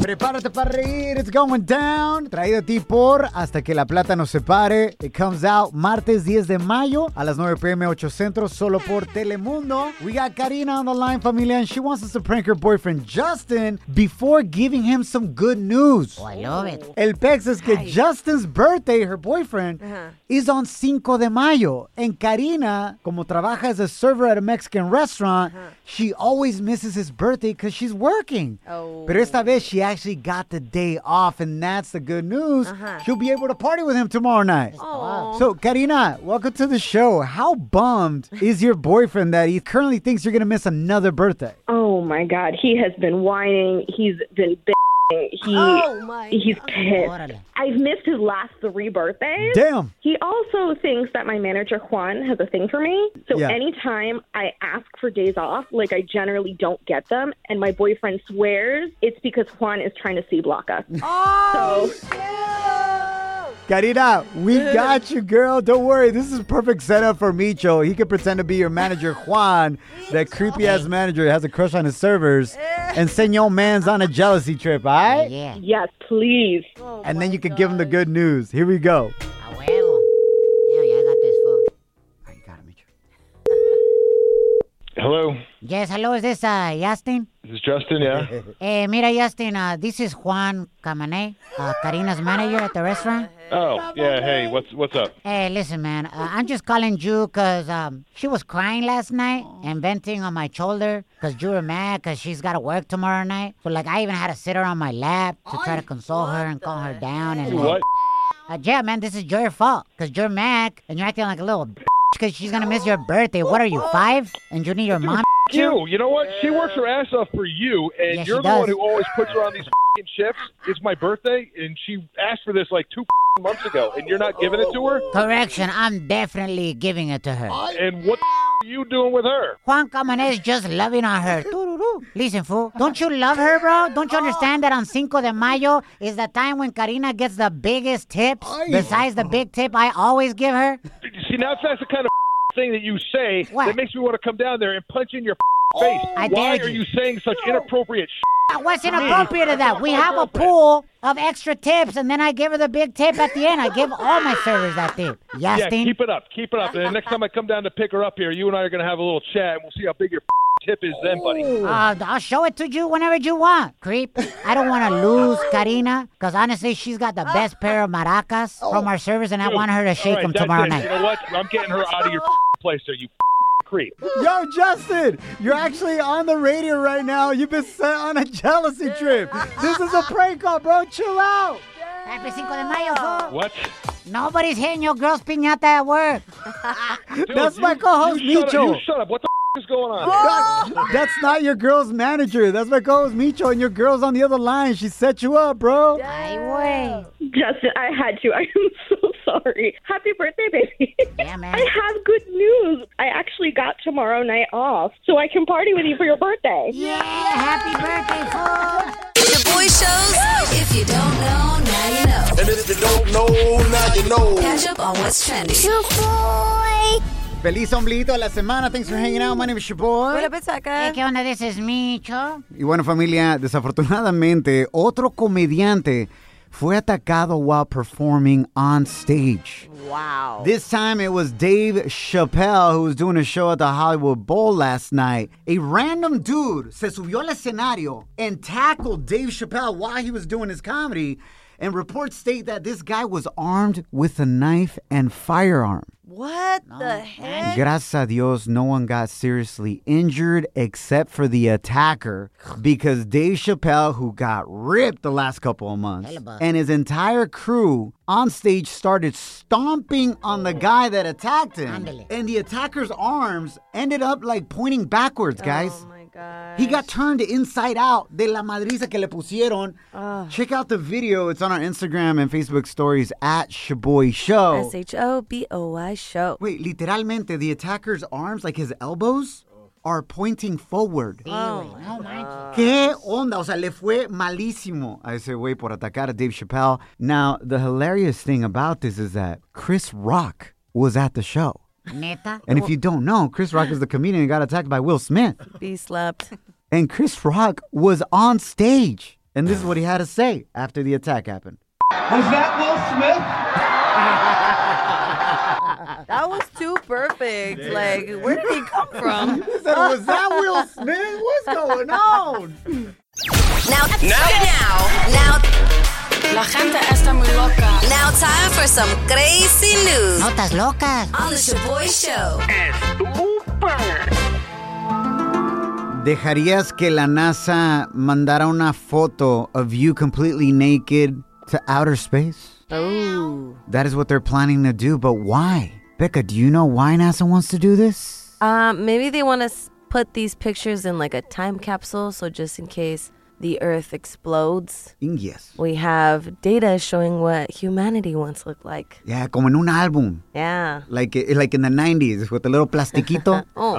Prepárate para reír. It's going down. Traído a ti por Hasta que la plata nos separe. It comes out martes 10 de mayo a las 9 pm 8 centro solo por Telemundo. We got Karina on the line, familia, and she wants us to prank her boyfriend Justin before giving him some good news. Oh, I love it. El pex es que Justin's birthday, her boyfriend, is on Cinco de Mayo. And Karina, como trabaja as a server at a Mexican restaurant, she always misses his birthday because she's working. Oh. Pero esta vez she actually got the day off, and that's the good news. Uh-huh. She'll be able to party with him tomorrow night. Oh. So, Karina, welcome to the show. How bummed is your boyfriend that he currently thinks you're going to miss another birthday? Oh my God, he has been whining. He's been bitching. He Oh, my he's God. pissed. Órale. I've missed his last three birthdays. Damn. He also thinks that my manager Juan has a thing for me. So Yeah. anytime I ask for days off, like I generally don't get them, and my boyfriend swears it's because Juan is trying to C block us. Oh, so Karina, we got you, girl. Don't worry. This is a perfect setup for Micho. He could pretend to be your manager, Juan, that creepy ass manager has a crush on his servers, and send your man's on a jealousy trip, all right? Yeah. yes, please. And then you could give him the good news. Here we go. Hello, Yes, hello, is this uh, Justin? this is Justin. Yeah. Eh, mira, Justin, uh, this is Juan Camané, uh, Karina's manager at the restaurant. Oh, yeah. Hey, what's what's up? Hey, listen, man, uh, I'm just calling you 'cause um, she was crying last night and venting on my shoulder 'cause you were mad 'cause she's got to work tomorrow night. So, like, I even had to sit her on my lap to try to console her and calm her down. And What? Uh, yeah, man, this is your fault 'cause you're mad and you're acting like a little because she's gonna miss your birthday. What are you, five? And you need your mom? You. You know what? She works her ass off for you, and Yeah, you're the does. one who always puts her on these fing shifts. It's my birthday, and she asked for this like two fing months ago, and you're not giving it to her. Correction, I'm definitely giving it to her. And what are you doing with her? Juan Camanes just loving on her. Listen, fool, don't you love her, bro? Don't you understand that on Cinco de Mayo is the time when Karina gets the biggest tips? Besides the big tip I always give her? See, now that's the kind of thing that you say What? that makes me want to come down there and punch in your face. I Why are you. you saying such inappropriate? Uh, What's inappropriate of that? We have a pool of extra tips, and then I give her the big tip at the end. I give all my servers that tip. Yeah, Justin? keep it up, keep it up. And the next time I come down to pick her up here, you and I are going to have a little chat, and we'll see how big your tip is then, buddy. Uh, I'll show it to you whenever you want, creep. I don't want to lose Karina, because honestly, she's got the best pair of maracas from our service, and I want her to shake All right, them tomorrow it. night. You know what? I'm getting her out of your place, there, you creep. Yo, Justin, you're actually on the radio right now. You've been sent on a jealousy trip. This is a prank call, bro. Chill out. Happy Cinco de Mayo, fool. What? Nobody's hitting your girl's piñata at work. Dude, That's you- my co-host, you shut up- Micho. You shut up. What the is going on? That- that's not your girl's manager. That's my co-host Micho, and your girl's on the other line. She set you up, bro. Ay, güey. Justin, I had to. I am so sorry. Happy birthday, baby. Yeah, man. I have good news. I actually got tomorrow night off, so I can party with you for your birthday. Yeah, happy birthday, fool. Shoboy Shows. If you don't know, now you know. And if you don't know, now you know. Catch up on what's trending. Feliz ombliguito de la semana. Thanks for hanging out. My name is your boy. Hey, eh, ¿Qué onda? This is Micho. Y bueno, familia, desafortunadamente, otro comediante fue atacado while performing on stage. Wow. This time it was Dave Chappelle who was doing a show at the Hollywood Bowl last night. A random dude se subió al escenario and tackled Dave Chappelle while he was doing his comedy. And reports state that this guy was armed with a knife and firearm. What the heck? Gracias a Dios, no one got seriously injured except for the attacker because Dave Chappelle, who got ripped the last couple of months, Helaba. and his entire crew on stage started stomping on the guy that attacked him. Ándale. And the attacker's arms ended up like pointing backwards, guys. Oh my god. He got turned inside out de la madriza que le pusieron. Check out the video. It's on our Instagram and Facebook stories at Shoboy Show. S H O B O Y show. Wait, literalmente, the attacker's arms, like his elbows, are pointing forward. Sí, güey. No manches. ¿Qué onda? O sea, le fue malísimo a ese güey por atacar a Dave Chappelle. Now, the hilarious thing about this is that Chris Rock was at the show. Neta. And if you don't know, Chris Rock is the comedian who got attacked by Will Smith. Be slapped. And Chris Rock was on stage. And this is what he had to say after the attack happened. Was that Will Smith? That was too perfect. Like, where did he come from? He said, was that Will Smith? What's going on? Now, now, now, now, La gente está muy loca. now, time for some crazy news Notas locas. on the Shoboy Show. ¿Dejarías que la NASA mandara una foto of you completely naked to outer space? Oh. That is what they're planning to do, but why? Becca, do you know why NASA wants to do this? Um, maybe they want to put these pictures in like a time capsule, so just in case the Earth explodes, Yes. we have data showing what humanity once looked like. Yeah, como en un álbum. Yeah. Like, eh, like in the 90s with the little plastiquito. Oh,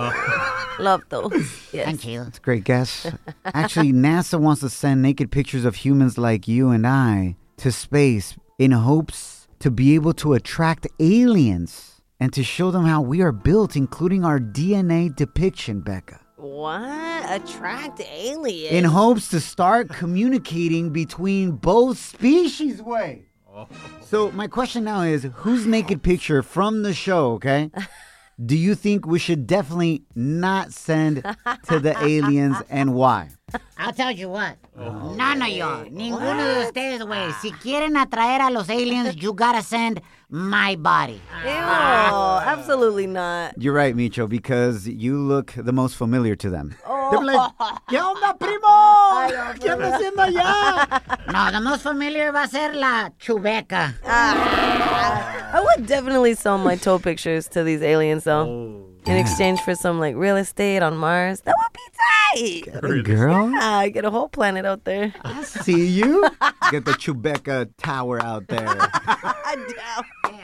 love those. Yes. Thank you. That's a great guess. Actually, NASA wants to send naked pictures of humans like you and I to space in hopes to be able to attract aliens and to show them how we are built, including our DNA depiction, Becca. What? Attract aliens? In hopes to start communicating between both species, way. Oh. So, my question now is whose naked picture from the show, okay? Do you think we should definitely not send to the aliens and why? I'll tell you what. Oh. None of y'all. Ninguno de ustedes, güey. Ah. Si quieren atraer a los aliens, you gotta send my body. Ew, absolutely not. You're right, Micho, because you look the most familiar to them. Oh. They're like, ¿qué onda, primo? ¿Qué anda haciendo allá? No, the most familiar va a ser la chubeca. Ah. I would definitely sell my toe pictures to these aliens, though. Oh. In exchange for some like real estate on Mars. That would be tight. Hey, girl, Ah, get a whole planet out there. I see you. Get the Chewbacca tower out there.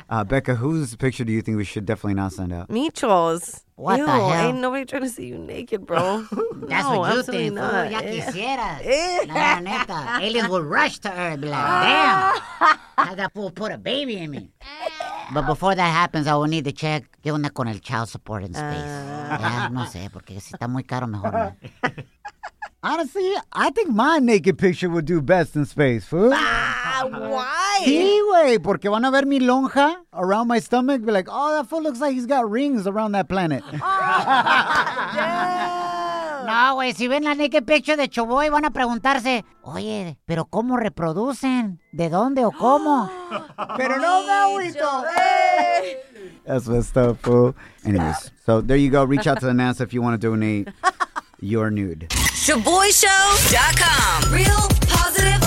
Uh, Becca, whose picture do you think we should definitely not send out? Michos. What Ew, the hell? Ain't nobody trying to see you naked, bro. That's no, what you absolutely think, fool. not. Ya Eh. quisieras. La neta. Aliens will rush to Earth. Be like, damn. How that fool put a baby in me. But before that happens, I will need to check qué onda con el child support in space. Ya, no sé, porque si está muy caro, mejor no. Honestly, I think my naked picture would do best in space, fool. Ah, why? Sí, güey, porque van a ver mi lonja around my stomach. Be like, oh, that fool looks like he's got rings around that planet. No, güey, si ven la naked picture de Choboy van a preguntarse, oye, pero ¿cómo reproducen? ¿De dónde o cómo? Pero no me agüito. That's messed up, fool. Anyways, so there you go. Reach out to the NASA if you want to donate your nude. ShoboyShow.com. Real positive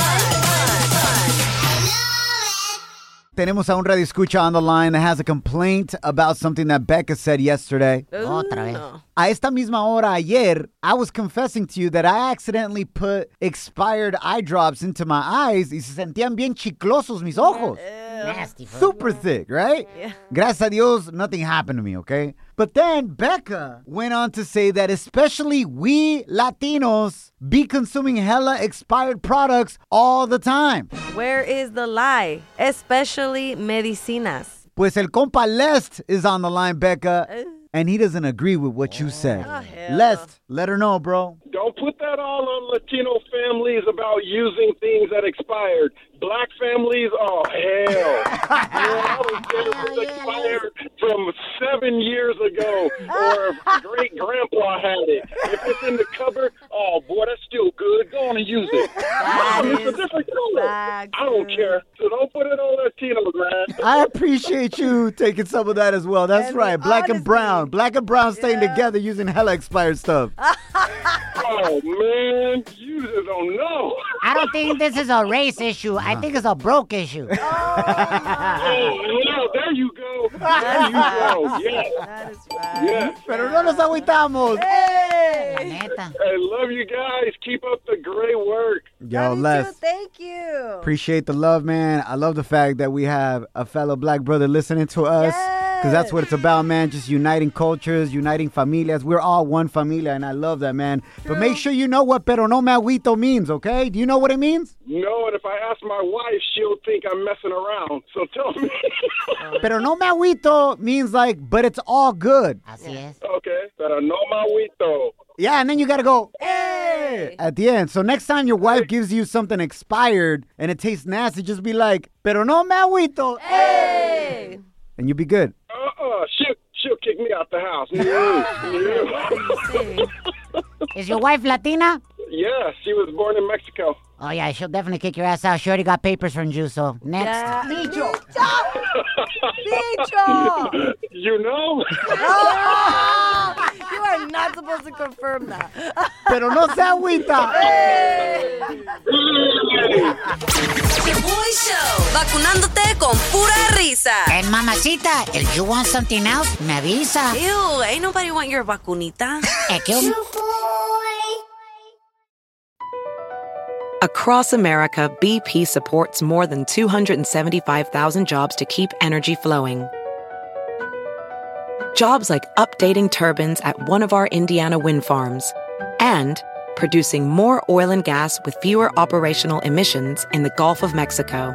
Tenemos a un radio escucha on the line that has a complaint about something that Becca said yesterday. Otra vez. A esta misma hora ayer, I was confessing to you that I accidentally put expired eye drops into my eyes y se sentían bien chiclosos mis ojos. Eh. Nasty. fool. super thick, right? Yeah. Gracias a Dios, nothing happened to me, okay? But then Becca went on to say that especially we Latinos be consuming hella expired products all the time. Where is the lie? Especially medicinas. Pues el compa Lest is on the line, Becca, uh, and he doesn't agree with what you said. Lest, let her know, bro. Don't put that all on Latino families about using things that expired. Black families, oh hell! Man, I don't care if expired from seven years ago or great grandpa had it. If it's in the cupboard, oh boy, that's still good. Go on and use it. it's a different color. I don't care. I appreciate you taking some of that as well. That's right. Black and brown. Black and brown staying together using hella expired stuff. Oh man, you just don't know. I don't think this is a race issue. I think it's a broke issue. Oh, oh yeah, there you go. There you go. Yes. That is right. Yes. Pero no nos agüitamos. La neta. I love you guys. Keep up the great work. Yo, Les. Thank you. Appreciate the love, man. I love the fact that we have a fellow black brother listening to us. Because that's what it's about, man. Just uniting cultures, uniting familias. We're all one familia, and I love that, man. But make sure you know what pero no me agüito means, okay? Do you know what it means? No, and if I ask my wife, she'll think I'm messing around. So tell me. Pero no me agüito means like, but it's all good. Así es. okay, pero no me agüito. Yeah, and then you gotta go, eh, hey, at the end. So next time your wife gives you something expired and it tastes nasty, just be like, pero no me agüito, Hey. and you'll be good. She'll, she'll kick me out the house. No, no. Is your wife Latina? yeah, she was born in Mexico. Oh, yeah, she'll definitely kick your ass out. She already got papers from you, so next. Yeah. Micho. Micho. You know? you are not supposed to confirm that. Pero no se agüita. The Boy Show. Vacunándote con pura risa. And mamacita, if you want something else, me avisa. Ew, ain't nobody want your vacunita. Es que un- Across America, BP supports more than 275,000 jobs to keep energy flowing. Jobs like updating turbines at one of our Indiana wind farms and producing more oil and gas with fewer operational emissions in the Gulf of Mexico.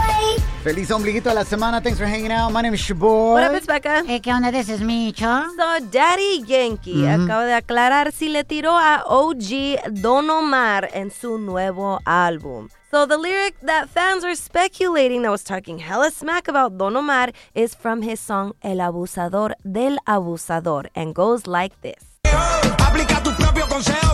Feliz ombliguito de la semana. Thanks for hanging out. My name is your boy. What up, it's Becca. Hey, ¿qué onda? This is me, Cho. So, Daddy Yankee acaba de aclarar si le tiró a OG Don Omar en su nuevo álbum. So, the lyric that fans are speculating that was talking hella smack about Don Omar is from his song El Abusador del Abusador and goes like this. Aplica tu propio consejo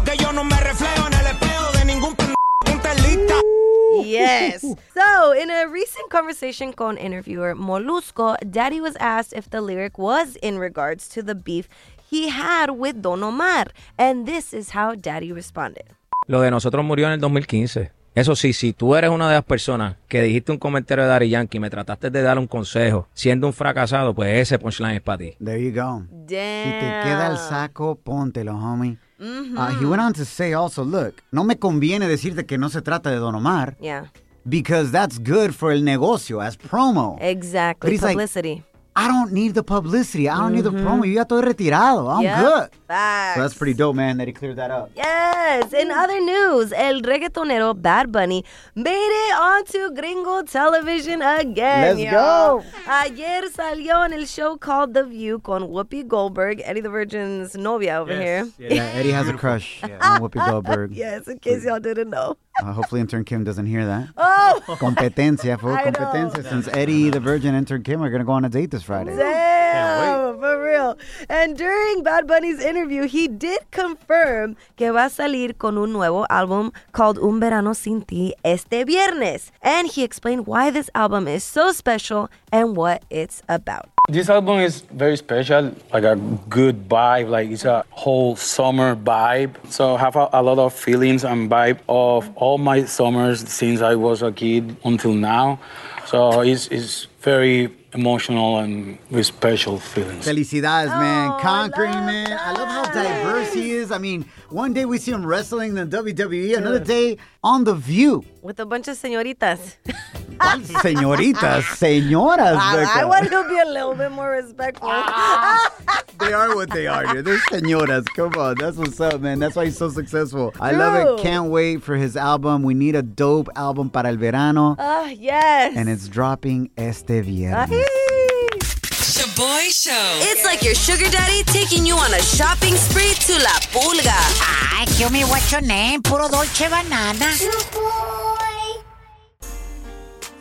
Yes. So, in a recent conversation con interviewer Molusco, Daddy was asked if the lyric was in regards to the beef he had with Don Omar. And this is how Daddy responded. Lo de nosotros murió en el 2015. Eso sí, si tú eres una de las personas que dijiste un comentario de Daddy Yankee y me trataste de dar un consejo siendo un fracasado, pues ese punchline es para ti. There you go. Si te queda el saco, póntelo, homie. Uh, he went on to say also, look, no me conviene decirte que no se trata de Don Omar Yeah. because that's good for el negocio as promo. But Exactly. he's like, Publicity. I don't need the publicity. I don't need the mm-hmm. promo. Yo ya estoy retirado. I'm Yep. good. Facts. So that's pretty dope, man, that he cleared that up. Yes. In other news, el reggaetonero Bad Bunny made it onto Gringo television again. Let's y'all. go. Ayer salió en el show called The View con Whoopi Goldberg, Eddie the Virgin's novia over here. Yeah, Eddie has a crush on Whoopi Goldberg. Yes, in case y'all didn't know. Uh, hopefully, intern Kim doesn't hear that. Oh, Competencia, fool. I know. Competencia. Since Eddie, the Virgin, and intern Kim are going to go on a date this Friday. Damn, for real. And during Bad Bunny's interview, he did confirm que va a salir con un nuevo álbum called Un Verano Sin Ti este viernes. And he explained why this album is so special and what it's about. This album is very special, like a good vibe, like it's a whole summer vibe. So I have a, a lot of feelings and vibe of all my summers since I was a kid until now. So it's, it's very emotional and with special feelings. Felicidades, man. Conquering, man. I love how diverse he is. I mean, one day we see him wrestling in the WWE, another day on The View. With a bunch of señoritas. Señoritas, señoras. I, I Becca. want to be a little bit more respectful. They are what they are, dude. They're señoras. Come on. That's what's up, man. That's why he's so successful. I love it. Can't wait for his album. We need a dope album para el verano. Ah, yes. And it's dropping este viernes. Shaboy Show. It's like your sugar daddy taking you on a shopping spree to La Pulga. Ay, kill me what's your name? Puro Dolce Banana.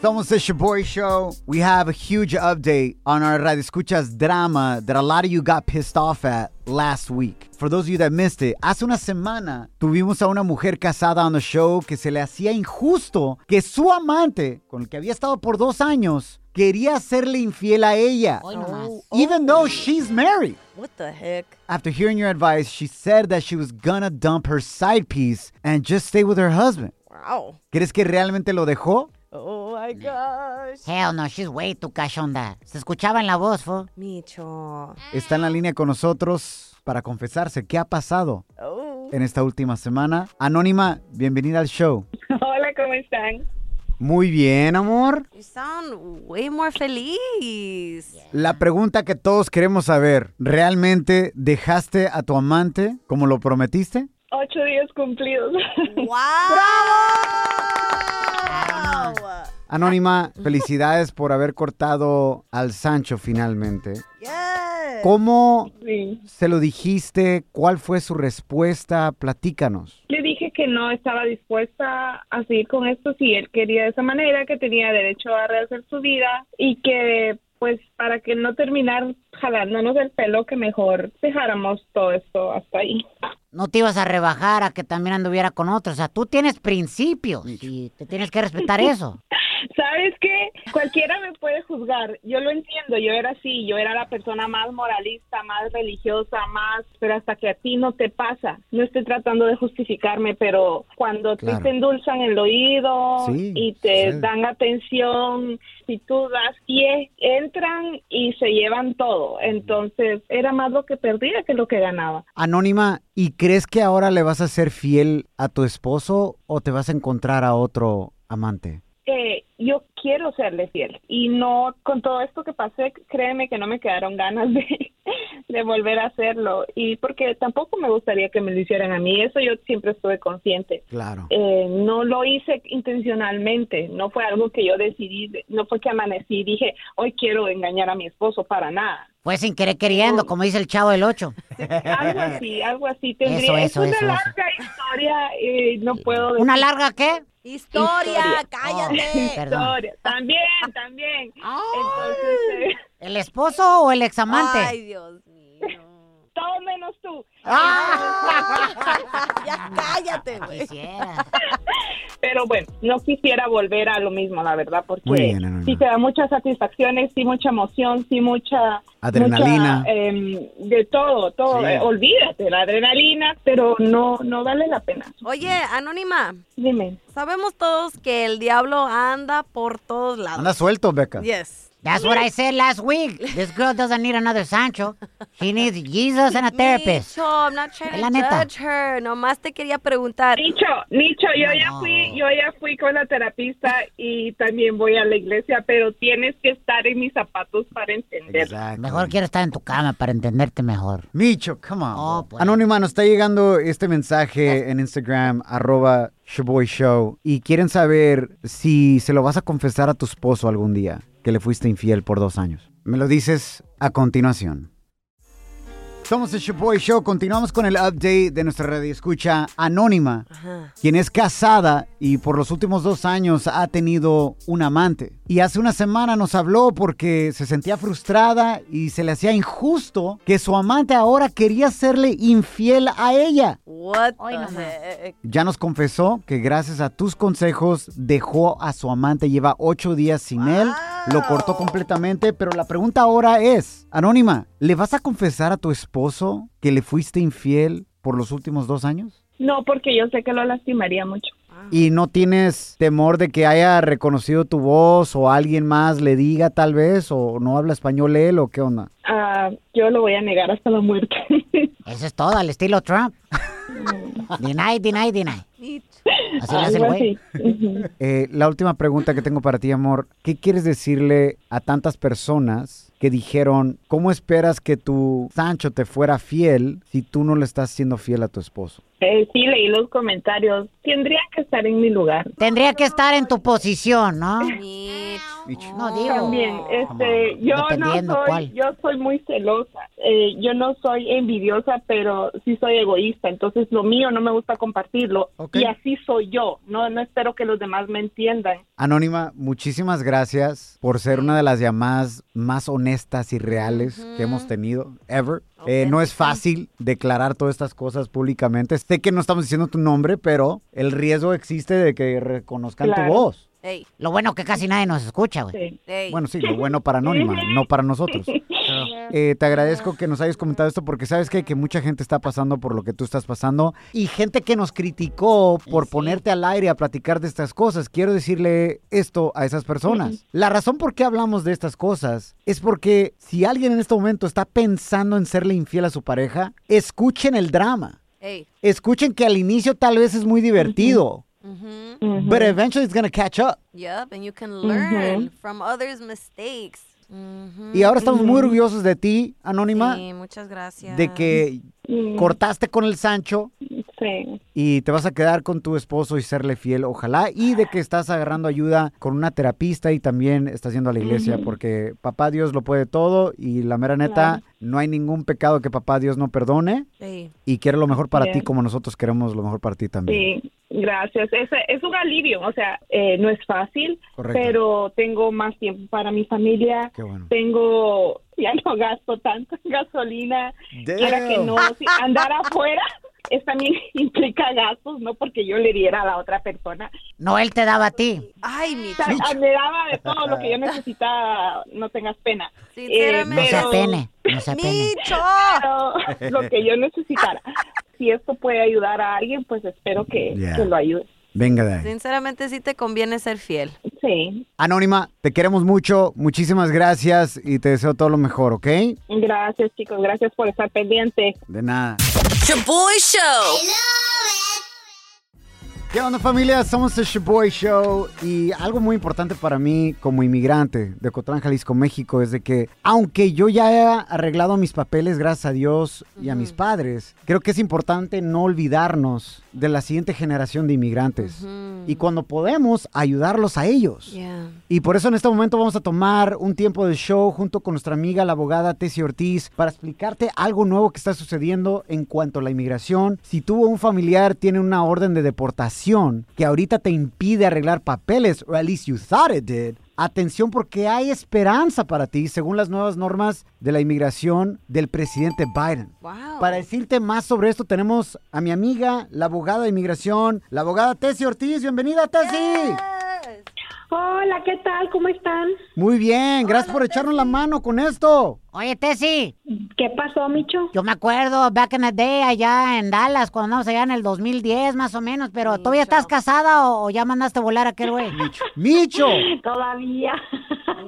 Somos the Shaboy Show. We have a huge update on our Radio Escuchas drama that a lot of you got pissed off at last week. For those of you that missed it, hace una semana tuvimos a una mujer casada on the show que se le hacía injusto que su amante, con el que había estado por dos años, quería hacerle infiel a ella. Even though she's married. What the heck? After hearing your advice, she said that she was gonna dump her side piece and just stay with her husband. Wow. ¿Crees que realmente lo dejó? Oh my gosh. Hell no, she's way too cachonda. Se escuchaba en la voz, fo. Micho. Está en la línea con nosotros para confesarse qué ha pasado Oh. en esta última semana. Anónima, bienvenida al show. Hola, ¿cómo están? Muy bien, amor. You sound way more feliz. La pregunta que todos queremos saber, ¿realmente dejaste a tu amante como lo prometiste? Ocho días cumplidos. Anónima, felicidades por haber cortado al Sancho finalmente. ¿Cómo Sí. se lo dijiste? ¿Cuál fue su respuesta? Platícanos. Le dije que no estaba dispuesta a seguir con esto si él quería de esa manera, que tenía derecho a rehacer su vida y que pues para que no terminar jalándonos el pelo que mejor dejáramos todo esto hasta ahí. No te ibas a rebajar a que también anduviera con otro. O sea, tú tienes principios y te tienes que respetar eso. ¿Sabes qué? Cualquiera me puede juzgar. Yo lo entiendo. Yo era así. Yo era la persona más moralista, más religiosa, más. Pero hasta que a ti no te pasa. No estoy tratando de justificarme, pero cuando Claro. te endulzan el oído Sí, y te sí. dan atención, si tú das pie, entran y se llevan todo. Entonces era más lo que perdía que lo que ganaba. Anónima, ¿y crees que ahora le vas a ser fiel a tu esposo o te vas a encontrar a otro amante? que yo quiero serle fiel y no con todo esto que pasé, créeme que no me quedaron ganas de, de volver a hacerlo y porque tampoco me gustaría que me lo hicieran a mí, eso yo siempre estuve consciente. Claro. Eh, no lo hice intencionalmente, no fue algo que yo decidí, no fue que amanecí y dije, hoy quiero engañar a mi esposo para nada. Fue sin querer queriendo, como dice el chavo del 8. Algo así, algo así tendría. Eso, eso, es una eso, eso. larga historia, eh, no puedo ¿Una decir- larga qué? Historia, cállate. Perdón. Historia, también, también. Entonces, eh, ¿El esposo o el examante? Ay, Dios mío. todo menos tú. ya cállate, güey. Pero bueno, no quisiera volver a lo mismo, la verdad, porque bien, sí te da muchas satisfacciones, sí mucha emoción, sí mucha... Adrenalina. mucha, em, de todo, todo. Sí. Eh, olvídate, la adrenalina, pero no, no vale la pena. Oye, Anónima. Dime. Sabemos todos que el diablo anda por todos lados. Anda suelto, Beca. Yes. That's what I said last week. This girl doesn't need another Sancho. She needs Jesus and a therapist. Nicho, I'm not trying to judge her. Nomás te quería preguntar. Nicho, Nicho, yo ya fui, yo ya fui con la terapista y también voy a la iglesia, pero tienes que estar en mis zapatos para entender. Mejor quiero estar en tu cama para entenderte mejor. Micho, come on. Oh, pues. Anónima, nos está llegando este mensaje en Instagram, arroba Shaboy Show, y quieren saber si se lo vas a confesar a tu esposo algún día, que le fuiste infiel por dos años. Me lo dices a continuación. Somos el Shaboy Show, continuamos con el update de nuestra radio escucha Anónima, quien es casada y por los últimos dos años ha tenido un amante. Y hace una semana nos habló porque se sentía frustrada y se le hacía injusto que su amante ahora quería serle infiel a ella. What the heck? Ya nos confesó que gracias a tus consejos dejó a su amante, lleva ocho días sin él, lo cortó completamente, pero la pregunta ahora es, Anónima, ¿le vas a confesar a tu esposo que le fuiste infiel por los últimos dos años? No, porque yo sé que lo lastimaría mucho. ¿Y no tienes temor de que haya reconocido tu voz o alguien más le diga tal vez o no habla español él o qué onda? Ah, yo lo voy a negar hasta la muerte. Eso es todo, al estilo Trump. deny, deny, deny. Así le hace el güey. Eh, la última pregunta que tengo para ti, amor. ¿Qué quieres decirle a tantas personas que dijeron, ¿cómo esperas que tu Sancho te fuera fiel si tú no le estás siendo fiel a tu esposo? Eh, sí, leí los comentarios. Tendría que estar en mi lugar. Tendría que estar en tu posición, ¿no? No digo. También, este, yo no soy, cuál. yo soy muy celosa. Eh, yo no soy envidiosa, pero sí soy egoísta. Entonces, lo mío no me gusta compartirlo. Y así soy yo. No, no espero que los demás me entiendan. Anónima, muchísimas gracias por ser una de las llamadas más honestas y reales que hemos tenido ever. Eh, no es fácil declarar todas estas cosas públicamente. Sé que no estamos diciendo tu nombre, pero el riesgo existe de que reconozcan Claro. tu voz. Lo bueno que casi nadie nos escucha, güey. Bueno, sí, lo bueno para Anónima, no para nosotros. Eh, te agradezco que nos hayas comentado esto porque sabes que, que mucha gente está pasando por lo que tú estás pasando y gente que nos criticó por ponerte al aire a platicar de estas cosas. Quiero decirle esto a esas personas. La razón por qué hablamos de estas cosas es porque si alguien en este momento está pensando en serle infiel a su pareja, escuchen el drama. Hey. Escuchen que al inicio tal vez es muy divertido, Mhm. but eventually it's gonna catch up. Yep, and you can learn from others' mistakes. Mhm. Y ahora estamos muy orgullosos de ti, Anónima. Sí, muchas gracias. de que cortaste con el Sancho Sí. y te vas a quedar con tu esposo y serle fiel, ojalá, y de que estás agarrando ayuda con una terapista y también estás yendo a la iglesia, porque papá Dios lo puede todo y la mera neta, Claro. no hay ningún pecado que papá Dios no perdone Sí. y quiere lo mejor para Bien. ti como nosotros queremos lo mejor para ti también. Sí, gracias. Es, es un alivio, o sea, eh, no es fácil, Correcto. pero tengo más tiempo para mi familia. Qué bueno. Tengo, ya no gasto tanto en gasolina. Quiera que no, andar afuera es también implica gastos, no porque yo le diera a la otra persona. No, él te daba a ti. Ay, mi O sea, me daba de todo lo que yo necesitaba, no tengas pena. Eh, No se pero- apene, no se apene. pero lo que yo necesitara. Si esto puede ayudar a alguien, pues espero que, Yeah. que lo ayude. Venga de ahí. Sinceramente sí te conviene ser fiel. Sí. Anónima, te queremos mucho, muchísimas gracias y te deseo todo lo mejor, ¿ok? Gracias, chicos. Gracias por estar pendiente. De nada. Shaboy Show. ¿Qué onda familia? Somos el Shaboy Show y algo muy importante para mí como inmigrante de Cotlán, Jalisco, México es de que aunque yo ya he arreglado mis papeles gracias a Dios y a mis padres, creo que es importante no olvidarnos de la siguiente generación de inmigrantes y cuando podemos ayudarlos a ellos. Yeah. Y por eso en este momento vamos a tomar un tiempo de show junto con nuestra amiga la abogada Tessie Ortiz para explicarte algo nuevo que está sucediendo en cuanto a la inmigración. Si tú o un familiar tiene una orden de deportación que ahorita te impide arreglar papeles, or at least you thought it did, atención porque hay esperanza para ti según las nuevas normas de la inmigración del presidente Biden. Para decirte más sobre esto tenemos a mi amiga, la abogada de inmigración, la abogada Tessie Ortiz. Bienvenida, Tessie. Hola, ¿qué tal? ¿Cómo están? Muy bien, gracias por echarnos la mano con esto. Oye, Tessy. ¿Qué pasó, Micho? Yo me acuerdo, back in the day, allá en Dallas, cuando andamos allá en el 2010 más o menos, pero ¿todavía estás casada o, o ya mandaste volar a aquel güey? ¡Micho! Todavía.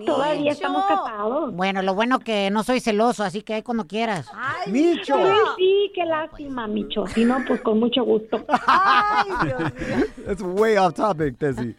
Todavía estamos casados. Bueno, lo bueno que no soy celoso, así que ahí cuando quieras. ¡Micho! Ay, sí, qué lástima, Micho. Si no, pues con mucho gusto. It's way off topic, Tessy.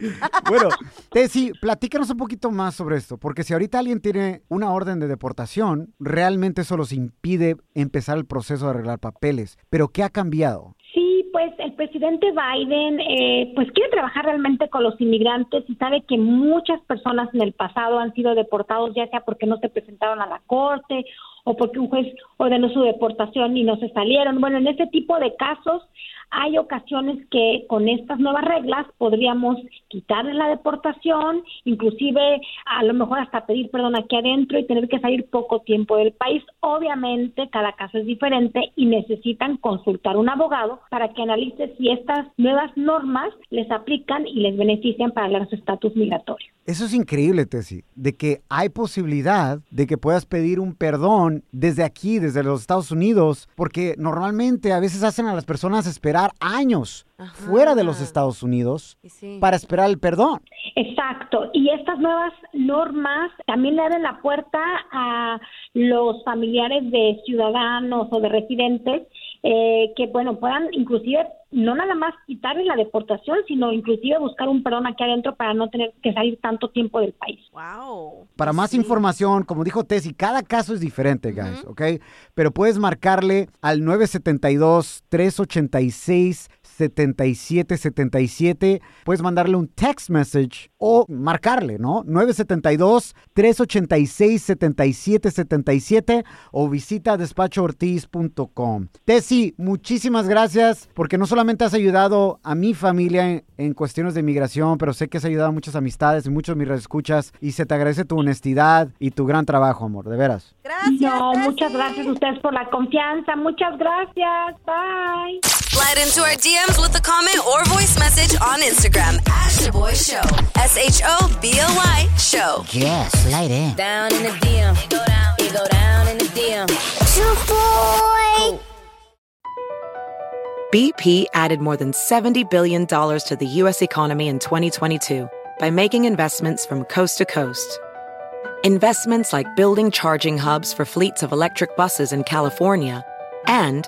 Bueno, Tessy, platícanos un poquito más sobre esto, porque si ahorita alguien tiene una orden de deportación, realmente eso los impide empezar el proceso de arreglar papeles. Pero ¿qué ha cambiado? Sí, pues el presidente Biden eh, pues quiere trabajar realmente con los inmigrantes y sabe que muchas personas en el pasado han sido deportados ya sea porque no se presentaron a la corte o porque un juez ordenó su deportación y no se salieron. Bueno, en este tipo de casos hay ocasiones que con estas nuevas reglas podríamos quitarles la deportación, inclusive a lo mejor hasta pedir perdón aquí adentro y tener que salir poco tiempo del país. Obviamente cada caso es diferente y necesitan consultar un abogado para que analice si estas nuevas normas les aplican y les benefician para su estatus migratorio. Eso es increíble, Tessy, de que hay posibilidad de que puedas pedir un perdón desde aquí, desde los Estados Unidos, porque normalmente a veces hacen a las personas esperar años fuera de los Estados Unidos para esperar el perdón. Exacto. Y estas nuevas normas también le abren la puerta a los familiares de ciudadanos o de residentes eh, que, bueno, puedan inclusive no nada más quitarle la deportación, sino inclusive buscar un perdón aquí adentro para no tener que salir tanto tiempo del país. Wow. Para más información, como dijo Tessy, cada caso es diferente, guys, ¿ok? Pero puedes marcarle al 972-386-7777. Puedes mandarle un text message o marcarle, ¿no? 972-386-7777 o visita despachoortiz.com. Tessy, muchísimas gracias porque no solamente has ayudado a mi familia en, en cuestiones de inmigración, pero sé que has ayudado a muchas amistades y muchos de mis escuchas y se te agradece tu honestidad y tu gran trabajo, amor, de veras. Gracias. No, muchas gracias a ustedes por la confianza. Muchas gracias. Bye. Slide into our DMs with a comment or voice message on Instagram at Shoboy Show. S H O B O Y Show. Yeah, slide in. Down in the DM. It go down. It go down in the DM. Shoboy. BP added more than $70 billion to the U.S. economy in 2022 by making investments from coast to coast. Investments like building charging hubs for fleets of electric buses in California and